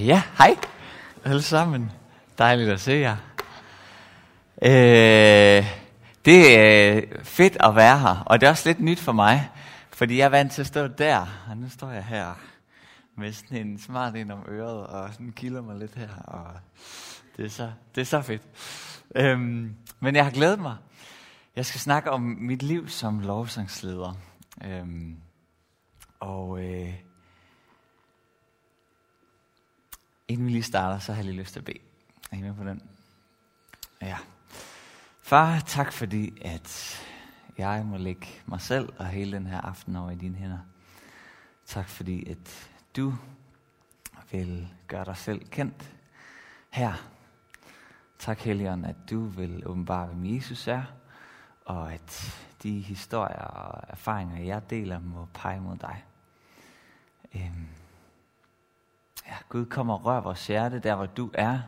Ja, hej alle sammen. Dejligt at se jer. Øh, det er fedt at være her, og det er også lidt nyt for mig, fordi jeg er vant til at stå der, og nu står jeg her med sådan en smart ind om øret, og sådan kilder mig lidt her, og det er så, det er så fedt. Øhm, men jeg har glædet mig. Jeg skal snakke om mit liv som lovsangsleder. Øhm, og øh, Inden vi lige starter, så har jeg lige lyst til at bede. Er I med på den? Ja. Far, tak fordi, at jeg må lægge mig selv og hele den her aften over i dine hænder. Tak fordi, at du vil gøre dig selv kendt her. Tak, Helion, at du vil åbenbare, hvem Jesus er, og at de historier og erfaringer, jeg deler, må pege mod dig. Øhm. Ja, Gud kommer og rør vores hjerte, der hvor du er,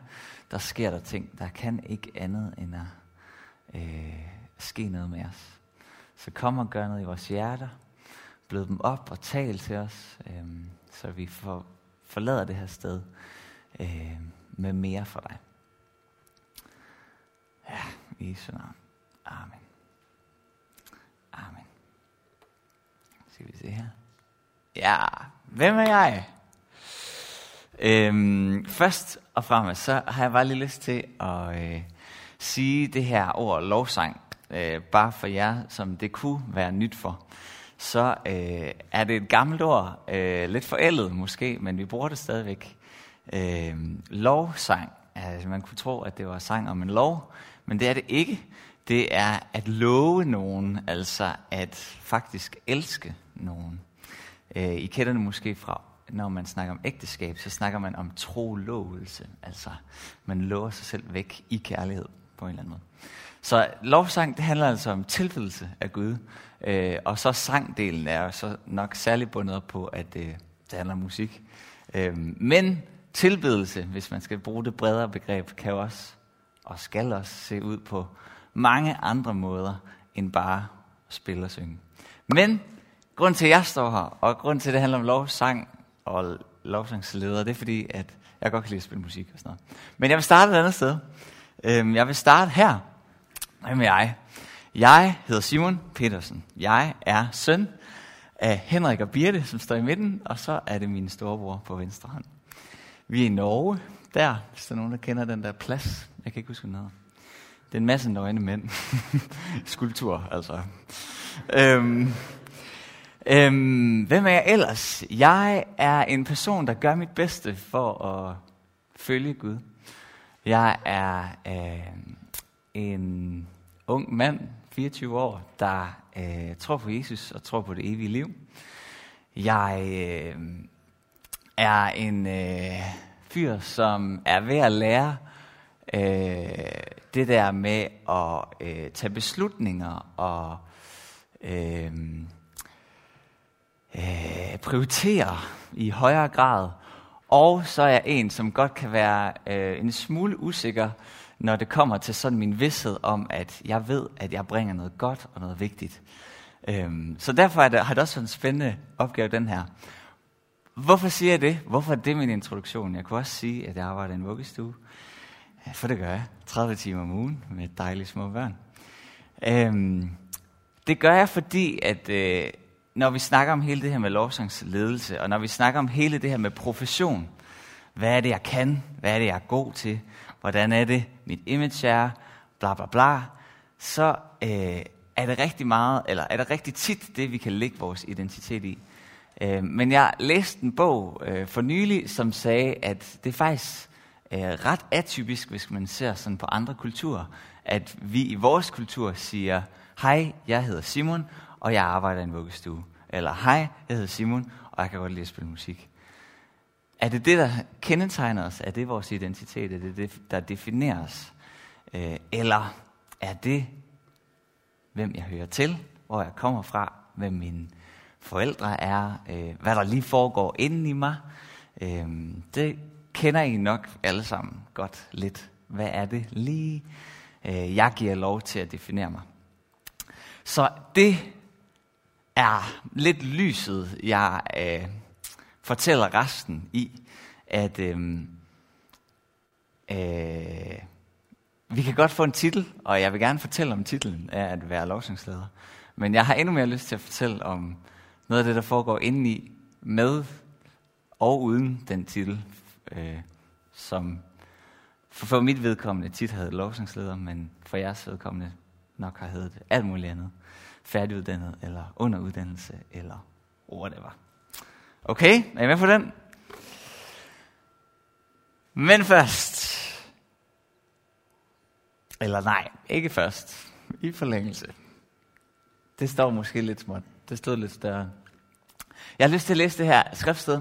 der sker der ting. Der kan ikke andet end at øh, ske noget med os. Så kom og gør noget i vores hjerter. Blød dem op og tal til os, øh, så vi får, forlader det her sted øh, med mere for dig. Ja, i Jesu navn. Amen. Amen. Skal vi se her. Ja, hvem er jeg? Øhm, først og fremmest, så har jeg bare lige lyst til at øh, sige det her ord lovsang, øh, bare for jer, som det kunne være nyt for. Så øh, er det et gammelt ord, øh, lidt forældet måske, men vi bruger det stadigvæk. Øh, lovsang, altså man kunne tro, at det var sang om en lov, men det er det ikke. Det er at love nogen, altså at faktisk elske nogen. Øh, I kender det måske fra når man snakker om ægteskab, så snakker man om trolovelse. Altså, man lover sig selv væk i kærlighed på en eller anden måde. Så lovsang, det handler altså om tilbedelse af Gud. Øh, og så sangdelen er så nok særlig bundet op på, at øh, det handler om musik. Øh, men tilbedelse, hvis man skal bruge det bredere begreb, kan også og skal også se ud på mange andre måder, end bare at spille og synge. Men grund til, at jeg står her, og grund til, at det handler om lovsang, og lovsangsleder, det er fordi, at jeg godt kan lide at spille musik og sådan noget. Men jeg vil starte et andet sted. Øhm, jeg vil starte her. Hvem er jeg? Jeg hedder Simon Petersen. Jeg er søn af Henrik og Birte, som står i midten, og så er det min storebror på venstre hånd. Vi er i Norge, der, hvis der er nogen, der kender den der plads. Jeg kan ikke huske, noget. Det er en masse nøgne mænd. Skulptur, altså. Øhm, Øhm, hvem er jeg ellers? Jeg er en person, der gør mit bedste for at følge Gud. Jeg er øh, en ung mand, 24 år, der øh, tror på Jesus og tror på det evige liv. Jeg øh, er en øh, fyr, som er ved at lære øh, det der med at øh, tage beslutninger og øh, øh, prioritere i højere grad. Og så er jeg en, som godt kan være øh, en smule usikker, når det kommer til sådan min vidshed om, at jeg ved, at jeg bringer noget godt og noget vigtigt. Øhm, så derfor er det, har det også været en spændende opgave, den her. Hvorfor siger jeg det? Hvorfor er det min introduktion? Jeg kunne også sige, at jeg arbejder i en vuggestue. Ja, for det gør jeg. 30 timer om ugen med dejlige små børn. Øhm, det gør jeg, fordi at øh, når vi snakker om hele det her med lovsangsledelse, og når vi snakker om hele det her med profession, hvad er det, jeg kan? Hvad er det, jeg er god til? Hvordan er det, mit image er? Bla bla bla. Så øh, er det rigtig meget, eller er det rigtig tit det, vi kan lægge vores identitet i. Øh, men jeg læste en bog øh, for nylig, som sagde, at det er faktisk øh, ret atypisk, hvis man ser sådan på andre kulturer, at vi i vores kultur siger, hej, jeg hedder Simon, og jeg arbejder i en vuggestue. Eller hej, jeg hedder Simon, og jeg kan godt lide at spille musik. Er det det, der kendetegner os? Er det vores identitet? Er det det, der definerer os? Øh, eller er det, hvem jeg hører til, hvor jeg kommer fra, hvem mine forældre er, øh, hvad der lige foregår inden i mig? Øh, det kender I nok alle sammen godt lidt. Hvad er det lige, jeg giver lov til at definere mig? Så det er lidt lyset, jeg øh, fortæller resten i. at øh, øh, vi kan godt få en titel, og jeg vil gerne fortælle om titlen af at være lovsangsleder. Men jeg har endnu mere lyst til at fortælle om noget af det, der foregår indeni med og uden den titel, øh, som for, for mit vedkommende tit havde lovsangsleder, men for jeres vedkommende nok har heddet alt muligt andet. Færdiguddannet, eller under uddannelse, eller whatever. Okay, er I med på den? Men først. Eller nej, ikke først. I forlængelse. Det står måske lidt småt. Det stod lidt større. Jeg har lyst til at læse det her skriftsted,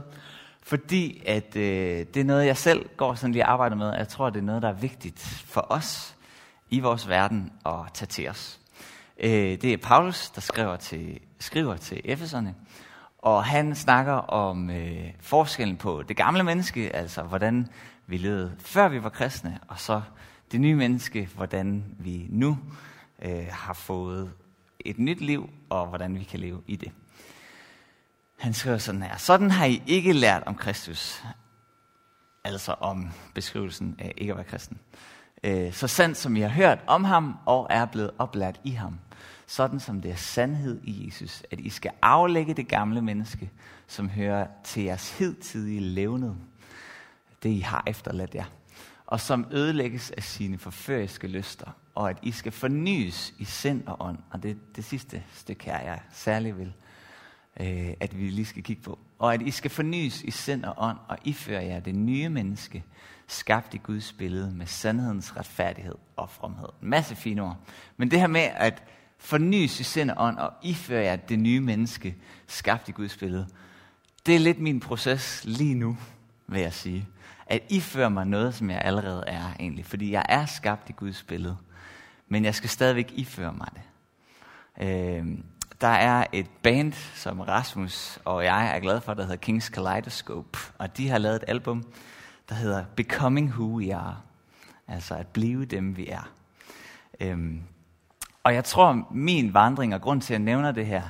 fordi at øh, det er noget, jeg selv går sådan lige arbejder med. Jeg tror, det er noget, der er vigtigt for os i vores verden at tage til os. Øh, det er Paulus, der skriver til, skriver til Efeserne, og han snakker om øh, forskellen på det gamle menneske, altså hvordan vi levede før vi var kristne, og så det nye menneske, hvordan vi nu øh, har fået et nyt liv, og hvordan vi kan leve i det. Han skriver sådan her, sådan har I ikke lært om Kristus, altså om beskrivelsen af ikke at være kristen. Øh, så sandt som I har hørt om ham, og er blevet oplært i ham. Sådan som det er sandhed i Jesus, at I skal aflægge det gamle menneske, som hører til jeres hidtidige levned, det I har efterladt jer, og som ødelægges af sine forføriske lyster, og at I skal fornyes i sind og ånd. Og det er det sidste stykke her, jeg særlig vil øh, at vi lige skal kigge på. Og at I skal fornyes i sind og ånd, og iføre jer det nye menneske, skabt i Guds billede med sandhedens retfærdighed og fromhed. En masse fine ord. Men det her med at fornyes i sind og ånd, og iføre jer det nye menneske, skabt i Guds billede, det er lidt min proces lige nu, vil jeg sige. At iføre mig noget, som jeg allerede er egentlig. Fordi jeg er skabt i Guds billede. Men jeg skal stadigvæk iføre mig det. Øh, der er et band, som Rasmus og jeg er glad for, der hedder Kings Kaleidoscope. Og de har lavet et album, der hedder Becoming Who We Are. Altså at blive dem, vi er. Øhm, og jeg tror, min vandring og grund til, at jeg nævner det her,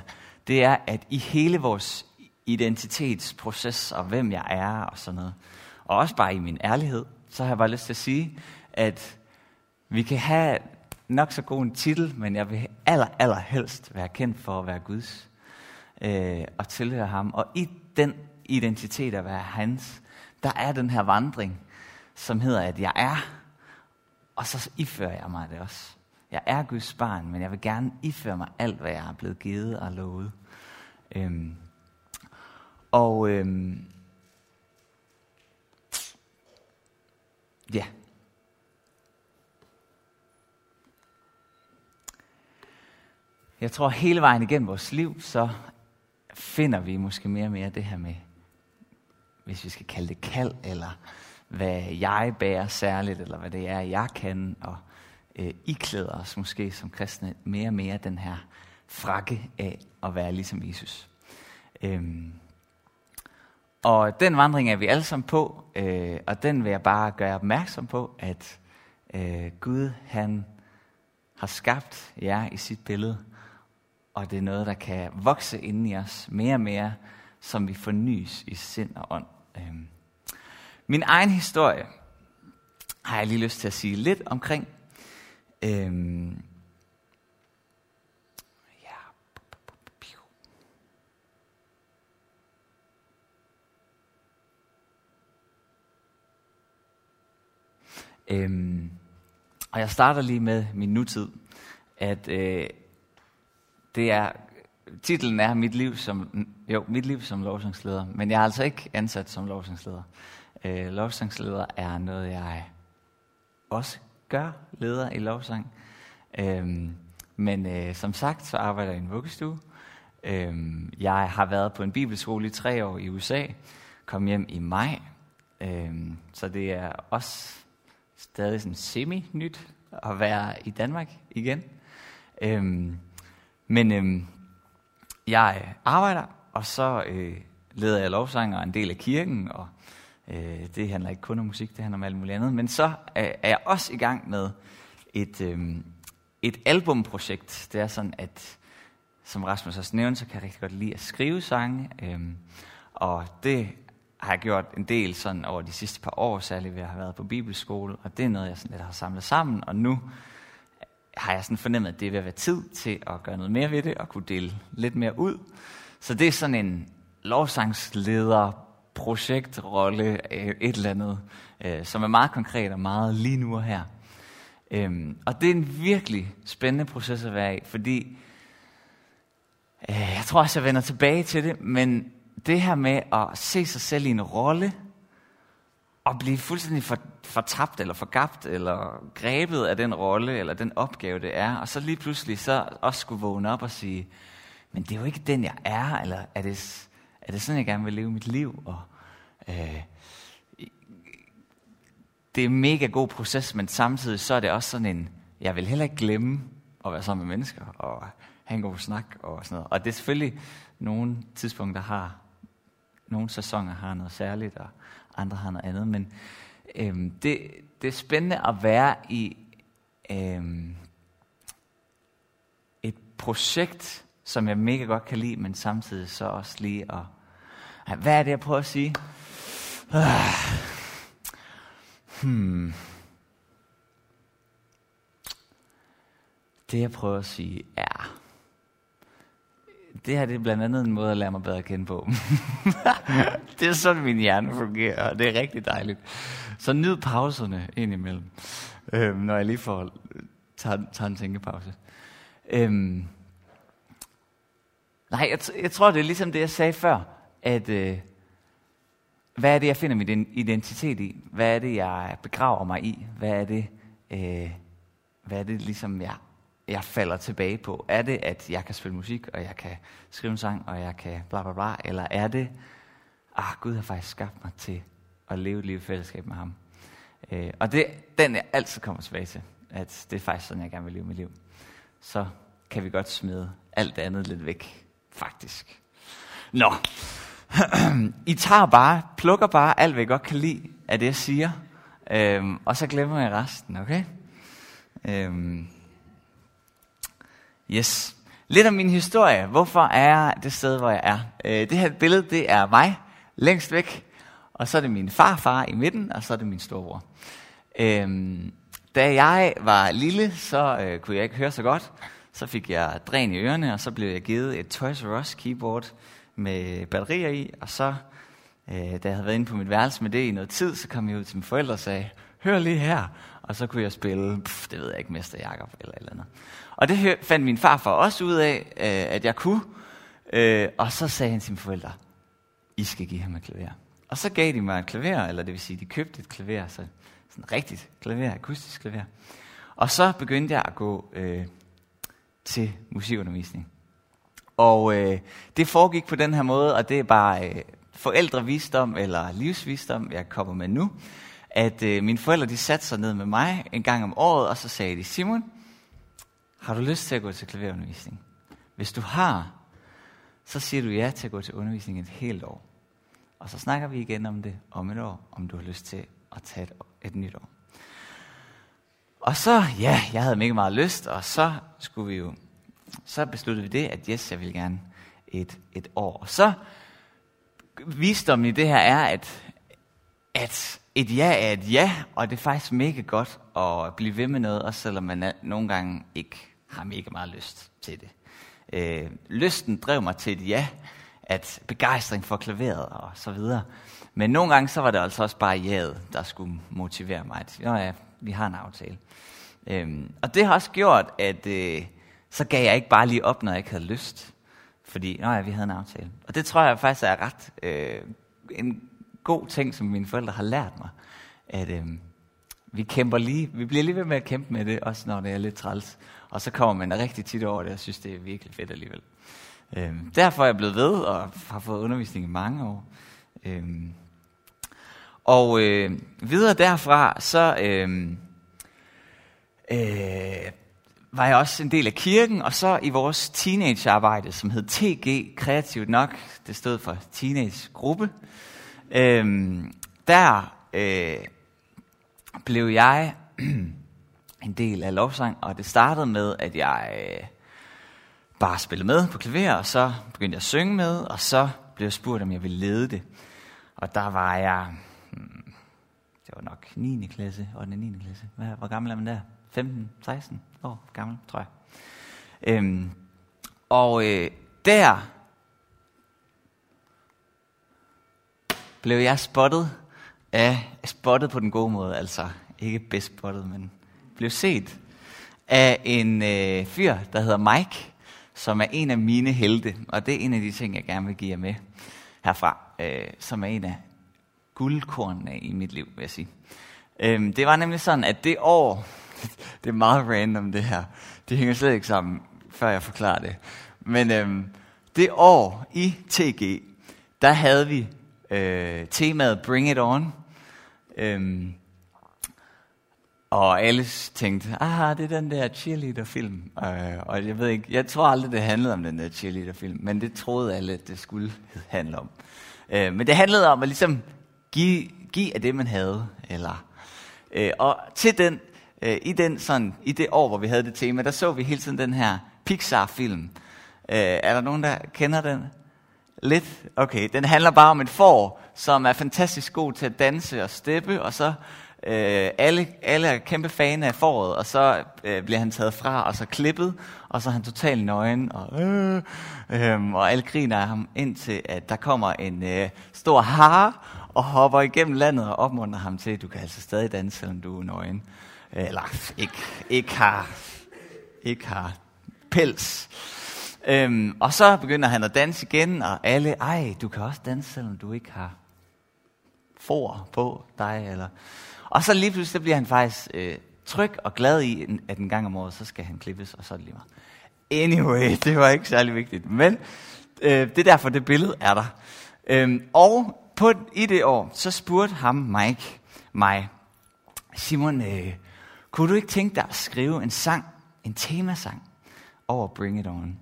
det er, at i hele vores identitetsproces og hvem jeg er og sådan noget, og også bare i min ærlighed, så har jeg bare lyst til at sige, at vi kan have nok så god en titel, men jeg vil aller, aller helst være kendt for at være Guds øh, og tilhøre ham. Og i den identitet at være hans, der er den her vandring, som hedder, at jeg er, og så ifører jeg mig det også. Jeg er Guds barn, men jeg vil gerne iføre mig alt, hvad jeg er blevet givet og lovet. Øhm, og øhm, ja, Jeg tror hele vejen igennem vores liv, så finder vi måske mere og mere det her med, hvis vi skal kalde det kald, eller hvad jeg bærer særligt, eller hvad det er, jeg kan, og øh, iklæder os måske som kristne mere og mere den her frakke af at være ligesom Jesus. Øhm, og den vandring er vi alle sammen på, øh, og den vil jeg bare gøre opmærksom på, at øh, Gud han har skabt jer i sit billede, og det er noget, der kan vokse ind i os mere og mere, som vi fornyes i sind og ånd. Øhm. Min egen historie har jeg lige lyst til at sige lidt omkring. Øhm. Ja. Øhm. Og jeg starter lige med min nutid, at øh, det er, titlen er mit liv som, jo, mit liv som lovsangsleder, men jeg er altså ikke ansat som lovsangsleder. Øh, lovsangsleder er noget, jeg også gør, leder i lovsang. Øhm, men øh, som sagt, så arbejder jeg i en vuggestue. Øhm, jeg har været på en bibelskole i tre år i USA, kom hjem i maj, Øhm, så det er også stadig sådan semi-nyt at være i Danmark igen. Øhm, men øhm, jeg arbejder, og så øh, leder jeg lovsang og en del af kirken, og øh, det handler ikke kun om musik, det handler om alt muligt andet. Men så øh, er jeg også i gang med et, øh, et albumprojekt. Det er sådan, at som Rasmus også nævnte, så kan jeg rigtig godt lide at skrive sange. Øh, og det har jeg gjort en del sådan over de sidste par år, særligt ved at have været på bibelskole, og det er noget, jeg sådan lidt har samlet sammen, og nu har jeg sådan fornemmet, at det er ved at være tid til at gøre noget mere ved det, og kunne dele lidt mere ud. Så det er sådan en lovsangsleder, projektrolle, et eller andet, øh, som er meget konkret og meget lige nu og her. Øhm, og det er en virkelig spændende proces at være i, fordi øh, jeg tror også, jeg vender tilbage til det, men det her med at se sig selv i en rolle, og blive fuldstændig for, fortabt eller forgabt eller grebet af den rolle eller den opgave, det er, og så lige pludselig så også skulle vågne op og sige, men det er jo ikke den, jeg er, eller er det, er det sådan, jeg gerne vil leve mit liv? Og, øh, det er en mega god proces, men samtidig så er det også sådan en, jeg vil heller ikke glemme at være sammen med mennesker og have en god snak og sådan noget. Og det er selvfølgelig nogle tidspunkter har, nogle sæsoner har noget særligt, og andre har noget andet, men øhm, det, det er spændende at være i øhm, et projekt, som jeg mega godt kan lide, men samtidig så også lige at, hvad er det, jeg prøver at sige? Øh. Hmm. Det jeg prøver at sige er, det her det er blandt andet en måde at lære mig bedre at kende på. det er sådan, min hjerne fungerer, og det er rigtig dejligt. Så nyd pauserne indimellem, øhm, når jeg lige får tager, tager en tænkepause. Øhm, nej, jeg, jeg tror, det er ligesom det, jeg sagde før, at øh, hvad er det, jeg finder min identitet i? Hvad er det, jeg begraver mig i? Hvad er det, øh, hvad er det ligesom, jeg, jeg falder tilbage på? Er det, at jeg kan spille musik, og jeg kan skrive en sang, og jeg kan bla bla bla? Eller er det, ah, Gud har faktisk skabt mig til at leve et liv i fællesskab med ham? Øh, og det, den jeg altid kommer tilbage til, at det er faktisk sådan, jeg gerne vil leve mit liv. Så kan vi godt smide alt det andet lidt væk, faktisk. Nå, I tager bare, plukker bare alt, hvad I godt kan lide af det, jeg siger, øhm, og så glemmer jeg resten, okay? Øhm, yes. Lidt om min historie. Hvorfor er jeg det sted, hvor jeg er? Øh, det her billede, det er mig længst væk, og så er det min farfar i midten, og så er det min storebror. Øhm, da jeg var lille, så øh, kunne jeg ikke høre så godt. Så fik jeg dræn i ørerne, og så blev jeg givet et Toys R Us keyboard med batterier i, og så, øh, da jeg havde været inde på mit værelse med det i noget tid, så kom jeg ud til mine forældre og sagde, hør lige her, og så kunne jeg spille, pff, det ved jeg ikke, Mester Jakob eller eller andet. Og det fandt min farfar også ud af, øh, at jeg kunne, øh, og så sagde han til mine forældre, I skal give ham et klaver. Og så gav de mig et klaver, eller det vil sige, de købte et klaver, så sådan et rigtigt klaver, akustisk klaver. Og så begyndte jeg at gå øh, til musikundervisning. Og øh, det foregik på den her måde, og det er bare øh, forældrevisdom eller livsvisdom, jeg kommer med nu. At øh, mine forældre de satte sig ned med mig en gang om året, og så sagde de, Simon, har du lyst til at gå til klaverundervisning? Hvis du har, så siger du ja til at gå til undervisning et helt år. Og så snakker vi igen om det om et år, om du har lyst til at tage et, et nyt år. Og så, ja, jeg havde mega meget lyst, og så skulle vi jo så besluttede vi det, at yes, jeg vil gerne et, et år. Og så visdommen i det her er, at, at et ja er et ja, og det er faktisk mega godt at blive ved med noget, også selvom man nogle gange ikke har mega meget lyst til det. Øh, lysten drev mig til et ja, at begejstring for klaveret og så videre. Men nogle gange så var det altså også bare jaet, der skulle motivere mig. At, ja, vi har en aftale. Øhm, og det har også gjort, at, øh, så gav jeg ikke bare lige op, når jeg ikke havde lyst. Fordi, nej, ja, vi havde en aftale. Og det tror jeg faktisk er ret øh, en god ting, som mine forældre har lært mig. At øh, vi kæmper lige, vi bliver lige ved med at kæmpe med det, også når det er lidt træls. Og så kommer man rigtig tit over det, og synes, det er virkelig fedt alligevel. Øh, derfor er jeg blevet ved, og har fået undervisning i mange år. Øh, og øh, videre derfra, så øh, øh, var jeg også en del af kirken, og så i vores teenagearbejde, som hed TG, kreativt nok, det stod for teenagegruppe, øh, der øh, blev jeg en del af lovsang, og det startede med, at jeg øh, bare spillede med på klaver, og så begyndte jeg at synge med, og så blev jeg spurgt, om jeg ville lede det. Og der var jeg, det var nok 9. klasse, og den 9. klasse. Hvad, hvor gammel er man der? 15, 16 år gammel, tror jeg. Øhm, og øh, der blev jeg spottet af, spottet på den gode måde, altså ikke bedst spottet, men blev set af en øh, fyr, der hedder Mike, som er en af mine helte, og det er en af de ting, jeg gerne vil give jer med herfra, øh, som er en af guldkornene i mit liv, vil jeg sige. Øhm, det var nemlig sådan, at det år, det er meget random det her, det hænger slet ikke sammen, før jeg forklarer det, men øhm, det år i TG, der havde vi øh, temaet Bring It On, øhm, og alle tænkte, ah, det er den der cheerleader-film. Øh, og jeg ved ikke, jeg tror aldrig, det handlede om den der cheerleader-film, men det troede alle, at det skulle handle om. Øh, men det handlede om at ligesom give, give af det, man havde. Eller, øh, og til den, øh, i, den, sådan, i det år, hvor vi havde det tema, der så vi hele tiden den her Pixar-film. Øh, er der nogen, der kender den? Lidt? Okay, den handler bare om en får, som er fantastisk god til at danse og steppe, og så Øh, alle, alle er kæmpe fan af foråret, og så øh, bliver han taget fra, og så klippet, og så er han totalt nøgen, og, øh, øh, og alle griner af ham, indtil at der kommer en øh, stor hare, og hopper igennem landet og opmuntrer ham til, du kan altså stadig danse, selvom du er nøgen. Øh, eller ikke, ikke, har, ikke har pels. Øhm, og så begynder han at danse igen, og alle, ej, du kan også danse, selvom du ikke har for på dig, eller og så lige pludselig bliver han faktisk øh, tryg og glad i, at en gang om året, så skal han klippes, og så er det lige meget. Anyway, det var ikke særlig vigtigt. Men øh, det er derfor, det billede er der. Øhm, og på, i det år, så spurgte ham Mike mig, Simon, øh, kunne du ikke tænke dig at skrive en sang, en temasang over Bring It On?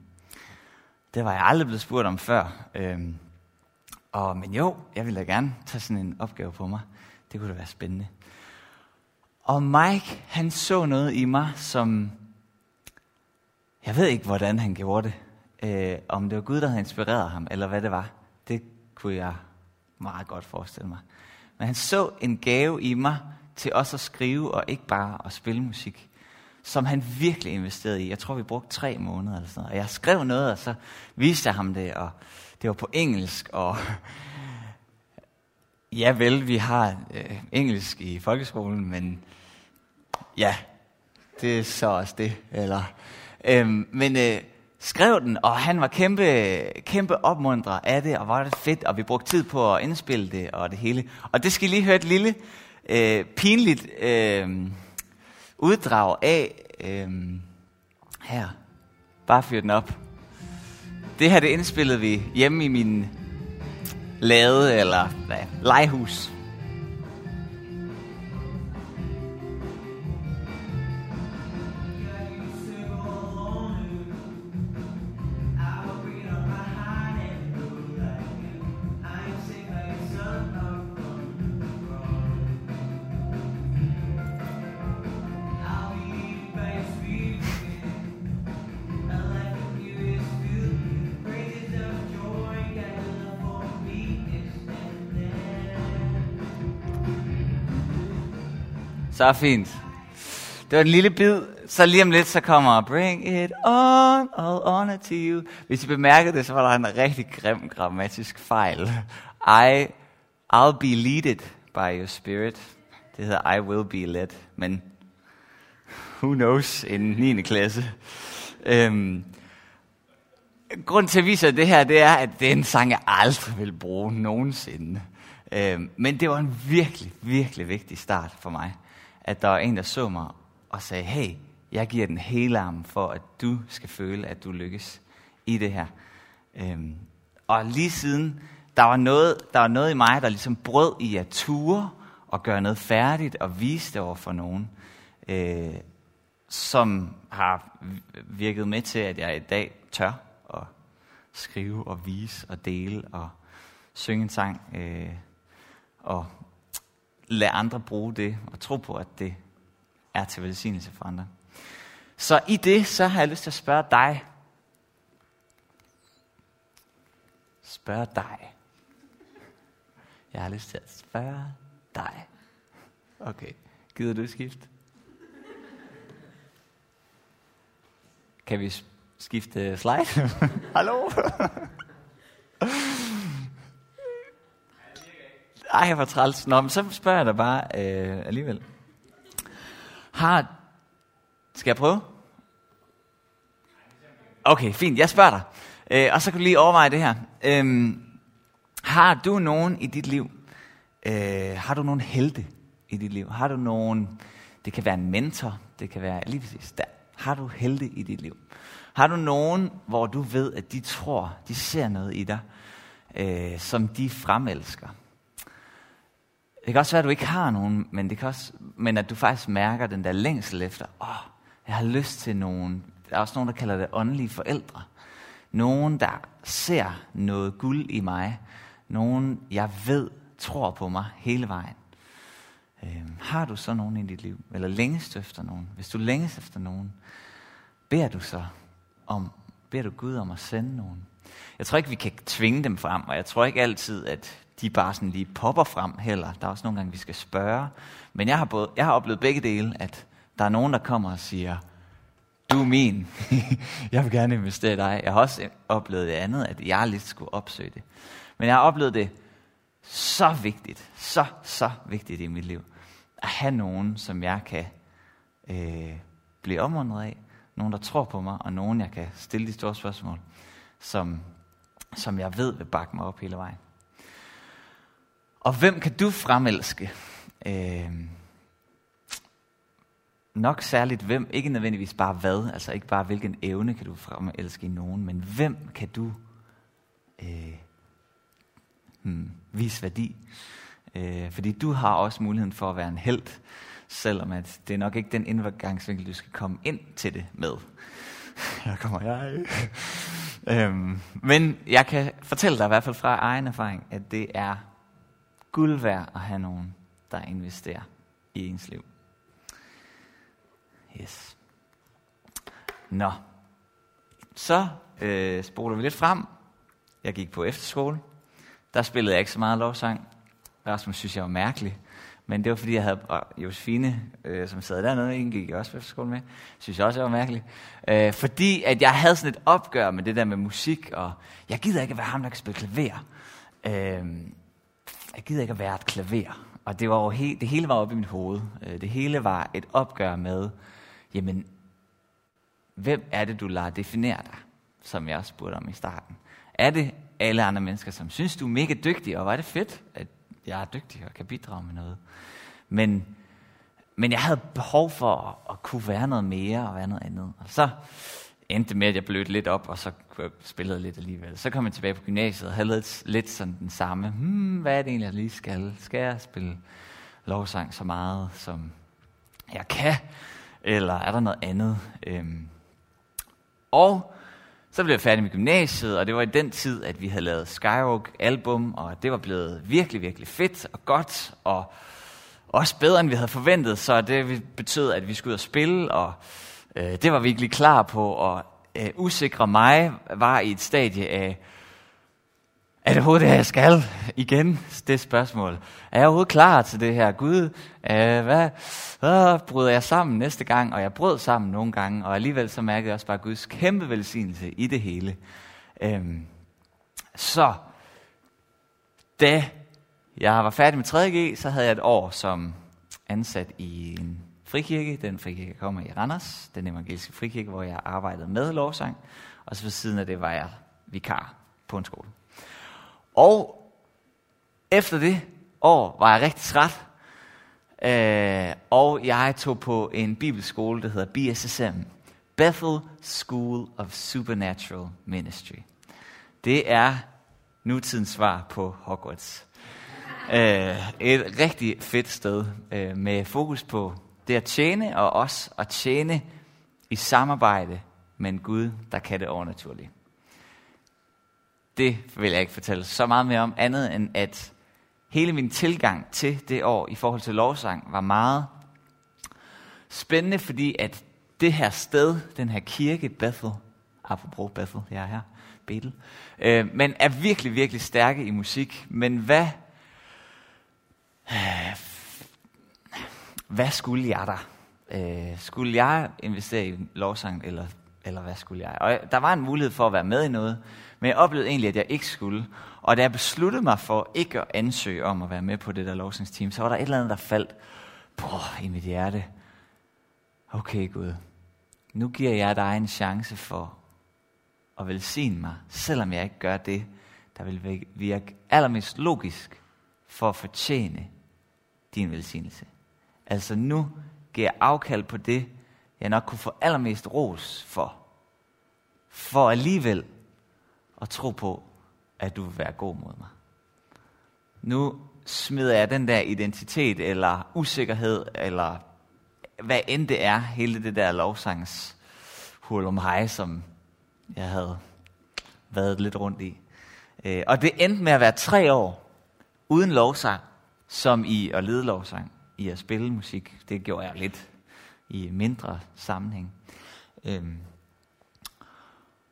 Det var jeg aldrig blevet spurgt om før. Øhm, og, men jo, jeg ville da gerne tage sådan en opgave på mig. Det kunne da være spændende. Og Mike, han så noget i mig, som... Jeg ved ikke, hvordan han gjorde det. Øh, om det var Gud, der havde inspireret ham, eller hvad det var. Det kunne jeg meget godt forestille mig. Men han så en gave i mig til også at skrive, og ikke bare at spille musik. Som han virkelig investerede i. Jeg tror, vi brugte tre måneder eller sådan noget. Og jeg skrev noget, og så viste jeg ham det, og det var på engelsk, og ja vel, vi har øh, engelsk i folkeskolen, men ja, det er så også det. Eller, øhm, men øh, skrev den, og han var kæmpe, kæmpe opmuntrer af det, og var det fedt, og vi brugte tid på at indspille det og det hele. Og det skal I lige høre et lille øh, pinligt øh, uddrag af øh, her. Bare fyr den op. Det her det indspillede vi hjemme i min lade eller hvad, legehus. Så fint. Det var en lille bid. Så lige om lidt, så kommer Bring it on, all honor to you. Hvis I bemærkede det, så var der en rigtig grim grammatisk fejl. I, I'll be leaded by your spirit. Det hedder I will be led. Men who knows in 9. klasse. Øhm, grund til at vise det her, det er, at det er en sang, jeg aldrig vil bruge nogensinde. Øhm, men det var en virkelig, virkelig vigtig start for mig at der var en, der så mig og sagde, hey, jeg giver den hele arm for, at du skal føle, at du lykkes i det her. Øhm, og lige siden, der var, noget, der var noget i mig, der ligesom brød i at ture og gøre noget færdigt og vise det over for nogen, øh, som har virket med til, at jeg i dag tør at skrive og vise og dele og synge en sang øh, og lade andre bruge det, og tro på, at det er til velsignelse for andre. Så i det, så har jeg lyst til at spørge dig. Spørge dig. Jeg har lyst til at spørge dig. Okay, gider du skifte? Kan vi skifte slide? Hallo? Ej, hvor træls. Nå, men så spørger jeg dig bare øh, alligevel. Har... Skal jeg prøve? Okay, fint. Jeg spørger dig. Øh, og så kan du lige overveje det her. Øh, har du nogen i dit liv? Øh, har du nogen helte i dit liv? Har du nogen... Det kan være en mentor. Det kan være lige præcis der. Har du helte i dit liv? Har du nogen, hvor du ved, at de tror, de ser noget i dig, øh, som de fremelsker? Det kan også være, at du ikke har nogen, men, det kan også, men at du faktisk mærker den der længsel efter, åh, oh, jeg har lyst til nogen. Der er også nogen, der kalder det åndelige forældre. Nogen, der ser noget guld i mig. Nogen, jeg ved, tror på mig hele vejen. Øhm, har du så nogen i dit liv? Eller længes du efter nogen? Hvis du længes efter nogen, beder du så om, beder du Gud om at sende nogen? Jeg tror ikke, vi kan tvinge dem frem, og jeg tror ikke altid, at de bare sådan lige popper frem heller. Der er også nogle gange, vi skal spørge. Men jeg har, både, jeg har oplevet begge dele, at der er nogen, der kommer og siger, du er min. jeg vil gerne investere i dig. Jeg har også oplevet det andet, at jeg lidt skulle opsøge det. Men jeg har oplevet det så vigtigt, så, så vigtigt i mit liv, at have nogen, som jeg kan øh, blive omundret af, nogen, der tror på mig, og nogen, jeg kan stille de store spørgsmål, som, som jeg ved vil bakke mig op hele vejen. Og hvem kan du fremelske? Øh, nok særligt hvem, ikke nødvendigvis bare hvad, altså ikke bare hvilken evne kan du fremelske i nogen, men hvem kan du øh, hmm, vise værdi? Øh, fordi du har også muligheden for at være en held, selvom at det er nok ikke den indgangsvinkel, du skal komme ind til det med. Her kommer jeg. øhm, men jeg kan fortælle dig i hvert fald fra egen erfaring, at det er guld værd at have nogen, der investerer i ens liv. Yes. Nå. Så øh, spoler vi lidt frem. Jeg gik på efterskole. Der spillede jeg ikke så meget lovsang. Rasmus synes, jeg var mærkelig. Men det var fordi, jeg havde og Josefine, øh, som sad dernede, hende gik jeg også på efterskole med. Synes jeg også, jeg var mærkelig. Øh, fordi at jeg havde sådan et opgør med det der med musik, og jeg gider ikke at være ham, der kan spille klaver. Øh, jeg gider ikke at være et klaver. Og det, var jo he- det hele var oppe i mit hoved. Øh, det hele var et opgør med, jamen, hvem er det, du lader definere dig? Som jeg også spurgte om i starten. Er det alle andre mennesker, som synes, du er mega dygtig, og var det fedt, at jeg er dygtig og kan bidrage med noget. Men, men jeg havde behov for at, at kunne være noget mere og være noget andet. Og så endte med, at jeg blødte lidt op, og så spillede lidt alligevel. Så kom jeg tilbage på gymnasiet og havde lidt, lidt sådan den samme. Hmm, hvad er det egentlig, jeg lige skal? Skal jeg spille lovsang så meget, som jeg kan? Eller er der noget andet? Øhm. Og så blev jeg færdig med gymnasiet, og det var i den tid, at vi havde lavet Skyrock album, og det var blevet virkelig, virkelig fedt og godt, og også bedre, end vi havde forventet, så det betød, at vi skulle ud og spille, og øh, det var vi ikke lige klar på, og øh, usikre mig var i et stadie af, er det overhovedet det, jeg skal? Igen, det spørgsmål. Er jeg overhovedet klar til det her? Gud, øh, hvad? Øh, bryder jeg sammen næste gang? Og jeg brød sammen nogle gange, og alligevel så mærkede jeg også bare Guds kæmpe velsignelse i det hele. Øhm, så, da jeg var færdig med 3.G, så havde jeg et år som ansat i en frikirke. Den frikirke kommer i Randers, den evangeliske frikirke, hvor jeg arbejdede med lovsang. Og så ved siden af det var jeg vikar på en skole. Og efter det år var jeg rigtig træt. Øh, og jeg tog på en bibelskole, der hedder BSSM. Bethel School of Supernatural Ministry. Det er nutidens svar på Hogwarts. Uh, et rigtig fedt sted uh, med fokus på det at tjene, og os at tjene i samarbejde med en Gud, der kan det overnaturligt. det vil jeg ikke fortælle så meget mere om, andet end at hele min tilgang til det år i forhold til lovsang var meget spændende, fordi at det her sted, den her kirke, Bethel, apropos Bethel, jeg er her, Bethel, øh, men er virkelig, virkelig stærke i musik. Men hvad øh, hvad skulle jeg der? Øh, skulle jeg investere i lovsang, eller, eller hvad skulle jeg? Og der var en mulighed for at være med i noget, men jeg oplevede egentlig, at jeg ikke skulle. Og da jeg besluttede mig for ikke at ansøge om at være med på det der lovsangsteam, så var der et eller andet, der faldt på i mit hjerte. Okay Gud, nu giver jeg dig en chance for at velsigne mig, selvom jeg ikke gør det, der vil virke allermest logisk for at fortjene din velsignelse. Altså nu giver jeg afkald på det, jeg nok kunne få allermest ros for. For alligevel at tro på, at du vil være god mod mig. Nu smider jeg den der identitet, eller usikkerhed, eller hvad end det er, hele det der lovsangs hul om hej, som jeg havde været lidt rundt i. Øh, og det endte med at være tre år uden lovsang, som i at lede lovsang, i at spille musik. Det gjorde jeg lidt i mindre sammenhæng. Øhm,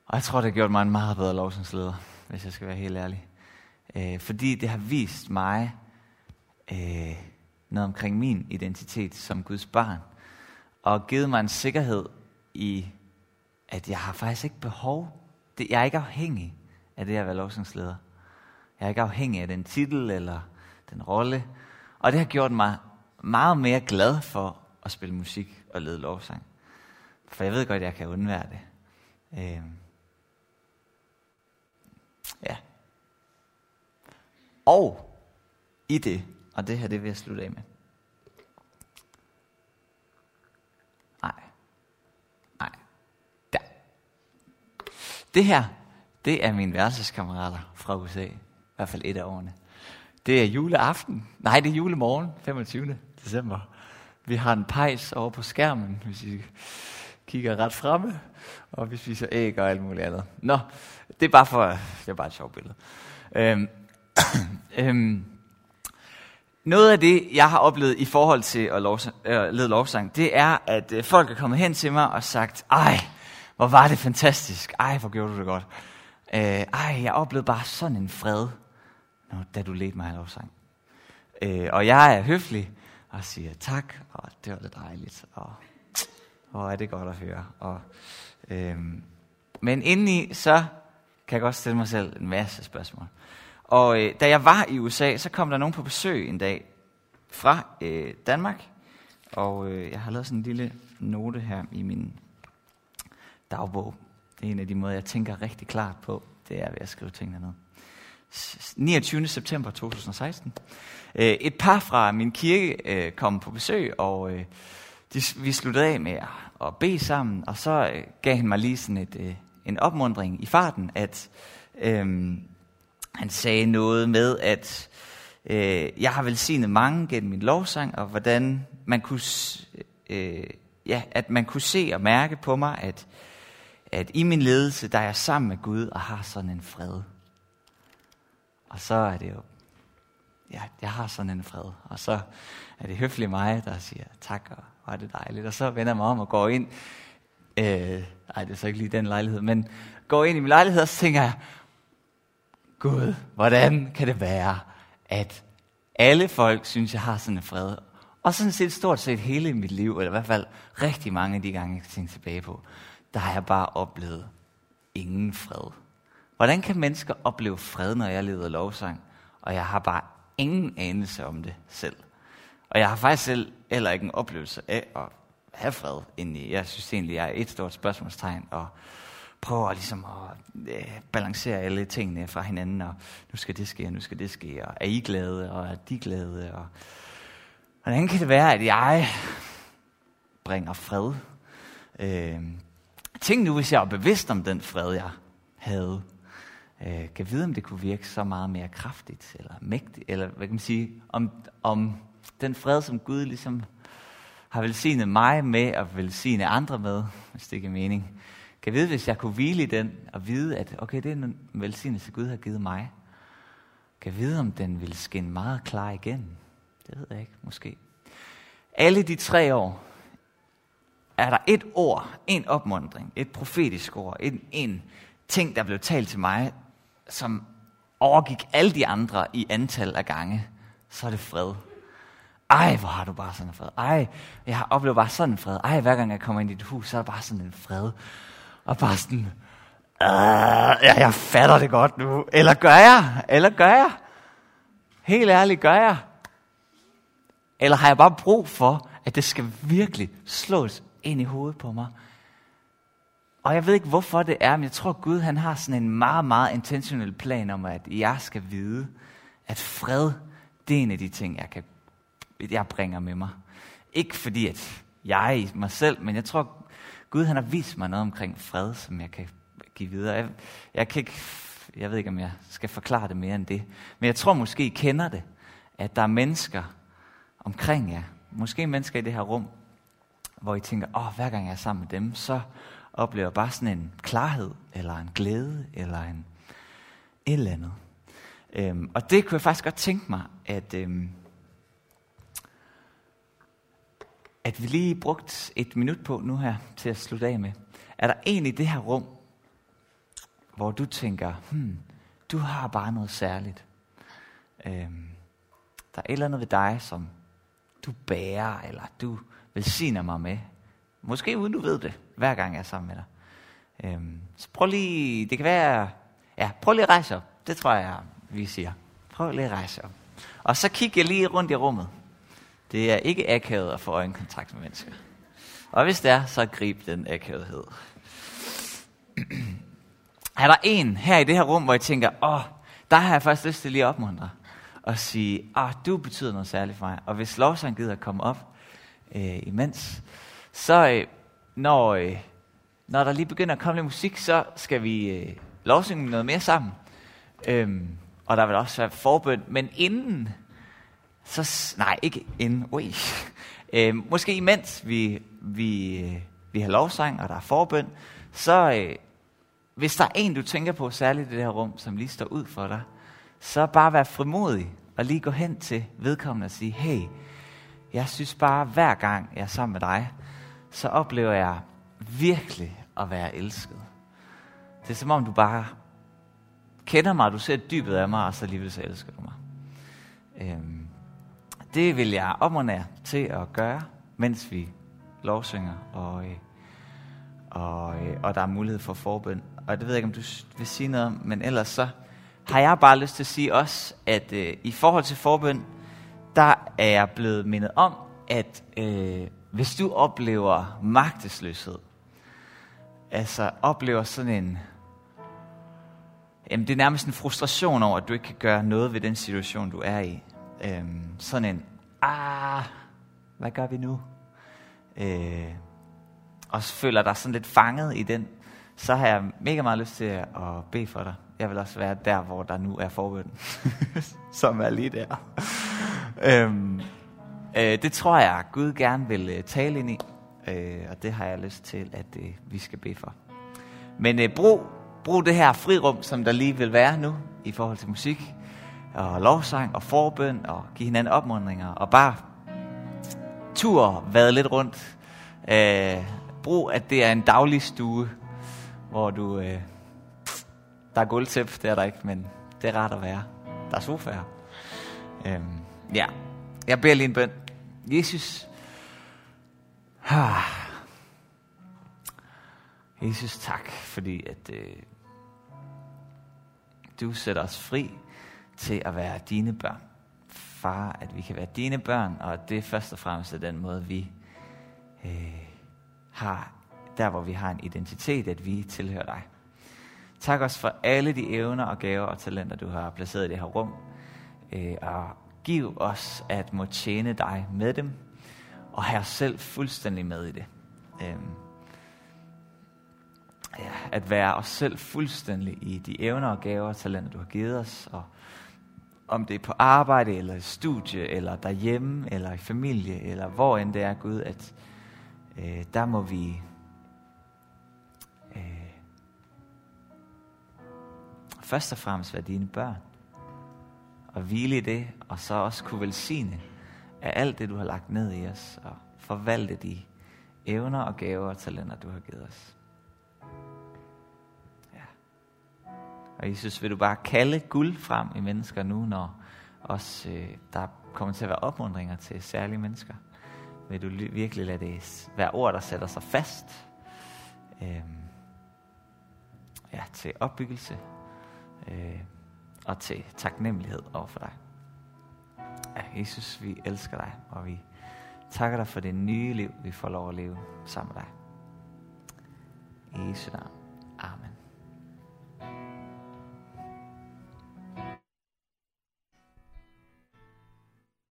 og jeg tror, det har gjort mig en meget bedre lovsangsleder, hvis jeg skal være helt ærlig. Øh, fordi det har vist mig øh, noget omkring min identitet som Guds barn. Og givet mig en sikkerhed i, at jeg har faktisk ikke behov. Det, jeg er ikke afhængig af det at være lovsangsleder. Jeg er ikke afhængig af den titel eller den rolle. Og det har gjort mig meget mere glad for at spille musik og lede lovsang. For jeg ved godt, at jeg kan undvære det. Øh, Ja. Og i det, og det her det vil jeg slutte af med. Nej. Nej. Der. Det her, det er mine værelseskammerater fra USA. I hvert fald et af årene. Det er juleaften. Nej, det er julemorgen, 25 december. Vi har en pejs over på skærmen, hvis I kigger ret fremme, og vi spiser æg og alt muligt andet. Nå, det er bare for, det er bare et sjovt billede. Øhm, øhm, noget af det, jeg har oplevet i forhold til at lovsang, øh, lede lovsang, det er, at øh, folk er kommet hen til mig og sagt, ej, hvor var det fantastisk. Ej, hvor gjorde du det godt. Øh, ej, jeg oplevede bare sådan en fred, når, da du ledte mig i lovsang. Øh, og jeg er høflig og siger tak, og det var det dejligt, og hvor er det godt at høre. Og, øhm, men indeni, så kan jeg godt stille mig selv en masse spørgsmål. Og øh, da jeg var i USA, så kom der nogen på besøg en dag fra øh, Danmark. Og øh, jeg har lavet sådan en lille note her i min dagbog. Det er en af de måder, jeg tænker rigtig klart på. Det er ved at skrive tingene ned. 29. september 2016. Øh, et par fra min kirke øh, kom på besøg, og øh, de, vi sluttede af med at, bede sammen, og så gav han mig lige sådan et, en opmundring i farten, at øhm, han sagde noget med, at øh, jeg har velsignet mange gennem min lovsang, og hvordan man kunne, øh, ja, at man kunne se og mærke på mig, at, at i min ledelse, der er jeg sammen med Gud og har sådan en fred. Og så er det jo, ja, jeg har sådan en fred. Og så er det høfligt mig, der siger tak, og hvor er det dejligt. Og så vender jeg mig om og går ind. Øh, ej, det er så ikke lige den lejlighed, men går ind i min lejlighed, og så tænker jeg, Gud, hvordan kan det være, at alle folk synes, jeg har sådan en fred. Og sådan set stort set hele mit liv, eller i hvert fald rigtig mange af de gange, jeg tænker tilbage på, der har jeg bare oplevet ingen fred. Hvordan kan mennesker opleve fred, når jeg leder lovsang, og jeg har bare ingen anelse om det selv? Og jeg har faktisk selv heller ikke en oplevelse af at have fred indeni. Jeg synes egentlig, jeg er et stort spørgsmålstegn, og prøver ligesom at øh, balancere alle tingene fra hinanden, og nu skal det ske, og nu skal det ske, og er I glade, og er de glade, og hvordan kan det være, at jeg bringer fred? Øh, tænk nu, hvis jeg var bevidst om den fred, jeg havde. Øh, kan vide, om det kunne virke så meget mere kraftigt, eller mægtigt, eller hvad kan man sige, om, om den fred, som Gud ligesom har velsignet mig med, og velsigne andre med, hvis det giver mening. Kan vide, hvis jeg kunne hvile i den, og vide, at okay, det er en velsignelse, Gud har givet mig. Kan vide, om den vil skinne meget klar igen? Det ved jeg ikke, måske. Alle de tre år, er der et ord, en opmundring, et profetisk ord, en, en ting, der blev talt til mig, som overgik alle de andre i antal af gange, så er det fred. ej, hvor har du bare sådan en fred. Ej, jeg har oplevet bare sådan en fred. Ej, hver gang jeg kommer ind i dit hus, så er der bare sådan en fred. Og bare sådan, øh, ja, jeg fatter det godt nu. Eller gør jeg? Eller gør jeg? Helt ærligt, gør jeg? Eller har jeg bare brug for, at det skal virkelig slås ind i hovedet på mig? Og jeg ved ikke, hvorfor det er, men jeg tror, Gud han har sådan en meget, meget intentionel plan om, at jeg skal vide, at fred, det er en af de ting, jeg, kan, jeg bringer med mig. Ikke fordi, at jeg er i mig selv, men jeg tror, Gud han har vist mig noget omkring fred, som jeg kan give videre. Jeg, jeg, kan ikke, jeg ved ikke, om jeg skal forklare det mere end det. Men jeg tror måske, I kender det, at der er mennesker omkring jer. Måske mennesker i det her rum, hvor I tænker, åh, hver gang jeg er sammen med dem, så oplever bare sådan en klarhed, eller en glæde, eller en et eller andet. Øhm, og det kunne jeg faktisk godt tænke mig, at, øhm, at vi lige brugt et minut på nu her til at slutte af med. Er der en i det her rum, hvor du tænker, hmm, du har bare noget særligt. Øhm, der er et eller andet ved dig, som du bærer, eller du velsigner mig med. Måske uden du ved det, hver gang jeg er sammen med dig. Øhm, så prøv lige, det kan være, ja, prøv lige at rejse op. Det tror jeg, vi siger. Prøv lige at rejse op. Og så kig jeg lige rundt i rummet. Det er ikke akavet at få øjenkontakt med mennesker. Og hvis det er, så grib den akavethed. Er der en her i det her rum, hvor jeg tænker, åh, oh, der har jeg faktisk lyst til lige at opmuntre. Og sige, åh, oh, du betyder noget særligt for mig. Og hvis lovsang gider at komme op øh, imens, så øh, når, øh, når der lige begynder at komme lidt musik, så skal vi øh, lovsynge noget mere sammen. Øhm, og der vil også være forbøn. Men inden, så, nej, ikke inden, ui. Øhm, måske imens vi, vi, øh, vi har lovsang, og der er forbøn, så øh, hvis der er en, du tænker på særligt i det her rum, som lige står ud for dig, så bare vær frimodig og lige gå hen til vedkommende og sige, hey, jeg synes bare, hver gang jeg er sammen med dig, så oplever jeg virkelig at være elsket. Det er som om, du bare kender mig, du ser dybet af mig, og så alligevel så elsker du mig. Øhm, det vil jeg opmuntre til at gøre, mens vi lovsynger, og, øh, og, øh, og der er mulighed for forbøn og det ved jeg ikke, om du vil sige noget om, men ellers så har jeg bare lyst til at sige også, at øh, i forhold til forbøn, der er jeg blevet mindet om, at øh, hvis du oplever magtesløshed, altså oplever sådan en, jamen det er nærmest en frustration over, at du ikke kan gøre noget ved den situation, du er i. Øhm, sådan en, ah, hvad gør vi nu? Øh, og så føler dig sådan lidt fanget i den så har jeg mega meget lyst til at bede for dig. Jeg vil også være der, hvor der nu er forbøn, som er lige der. øhm, øh, det tror jeg, Gud gerne vil øh, tale ind i, øh, og det har jeg lyst til, at øh, vi skal bede for. Men øh, brug, brug det her frirum, som der lige vil være nu, i forhold til musik, og lovsang, og forbøn, og give hinanden opmundringer, og bare tur, vade lidt rundt. Øh, brug, at det er en daglig stue, hvor du... Øh, der er gulvtæp, det er der ikke, men det er rart at være. Der er sofaer. Øhm, ja, jeg beder lige en bøn. Jesus, ah, Jesus, tak, fordi at øh, du sætter os fri til at være dine børn. Far, at vi kan være dine børn, og at det først og fremmest er den måde, vi øh, har der hvor vi har en identitet, at vi tilhører dig. Tak os for alle de evner og gaver og talenter, du har placeret i det her rum. Øh, og giv os at må tjene dig med dem, og have os selv fuldstændig med i det. Øhm, ja, at være os selv fuldstændig i de evner og gaver og talenter, du har givet os. Og om det er på arbejde, eller i studie, eller derhjemme, eller i familie, eller hvor end det er, Gud, at øh, der må vi øh, først og fremmest være dine børn. Og hvile i det, og så også kunne velsigne af alt det, du har lagt ned i os, og forvalte de evner og gaver og talenter, du har givet os. Ja. Og Jesus, vil du bare kalde guld frem i mennesker nu, når også øh, der kommer til at være opmundringer til særlige mennesker. Vil du virkelig lade det være ord, der sætter sig fast øh, ja, til opbyggelse øh, og til taknemmelighed over for dig. Ja, Jesus, vi elsker dig, og vi takker dig for det nye liv, vi får lov at leve sammen med dig. I Jesu navn. Amen.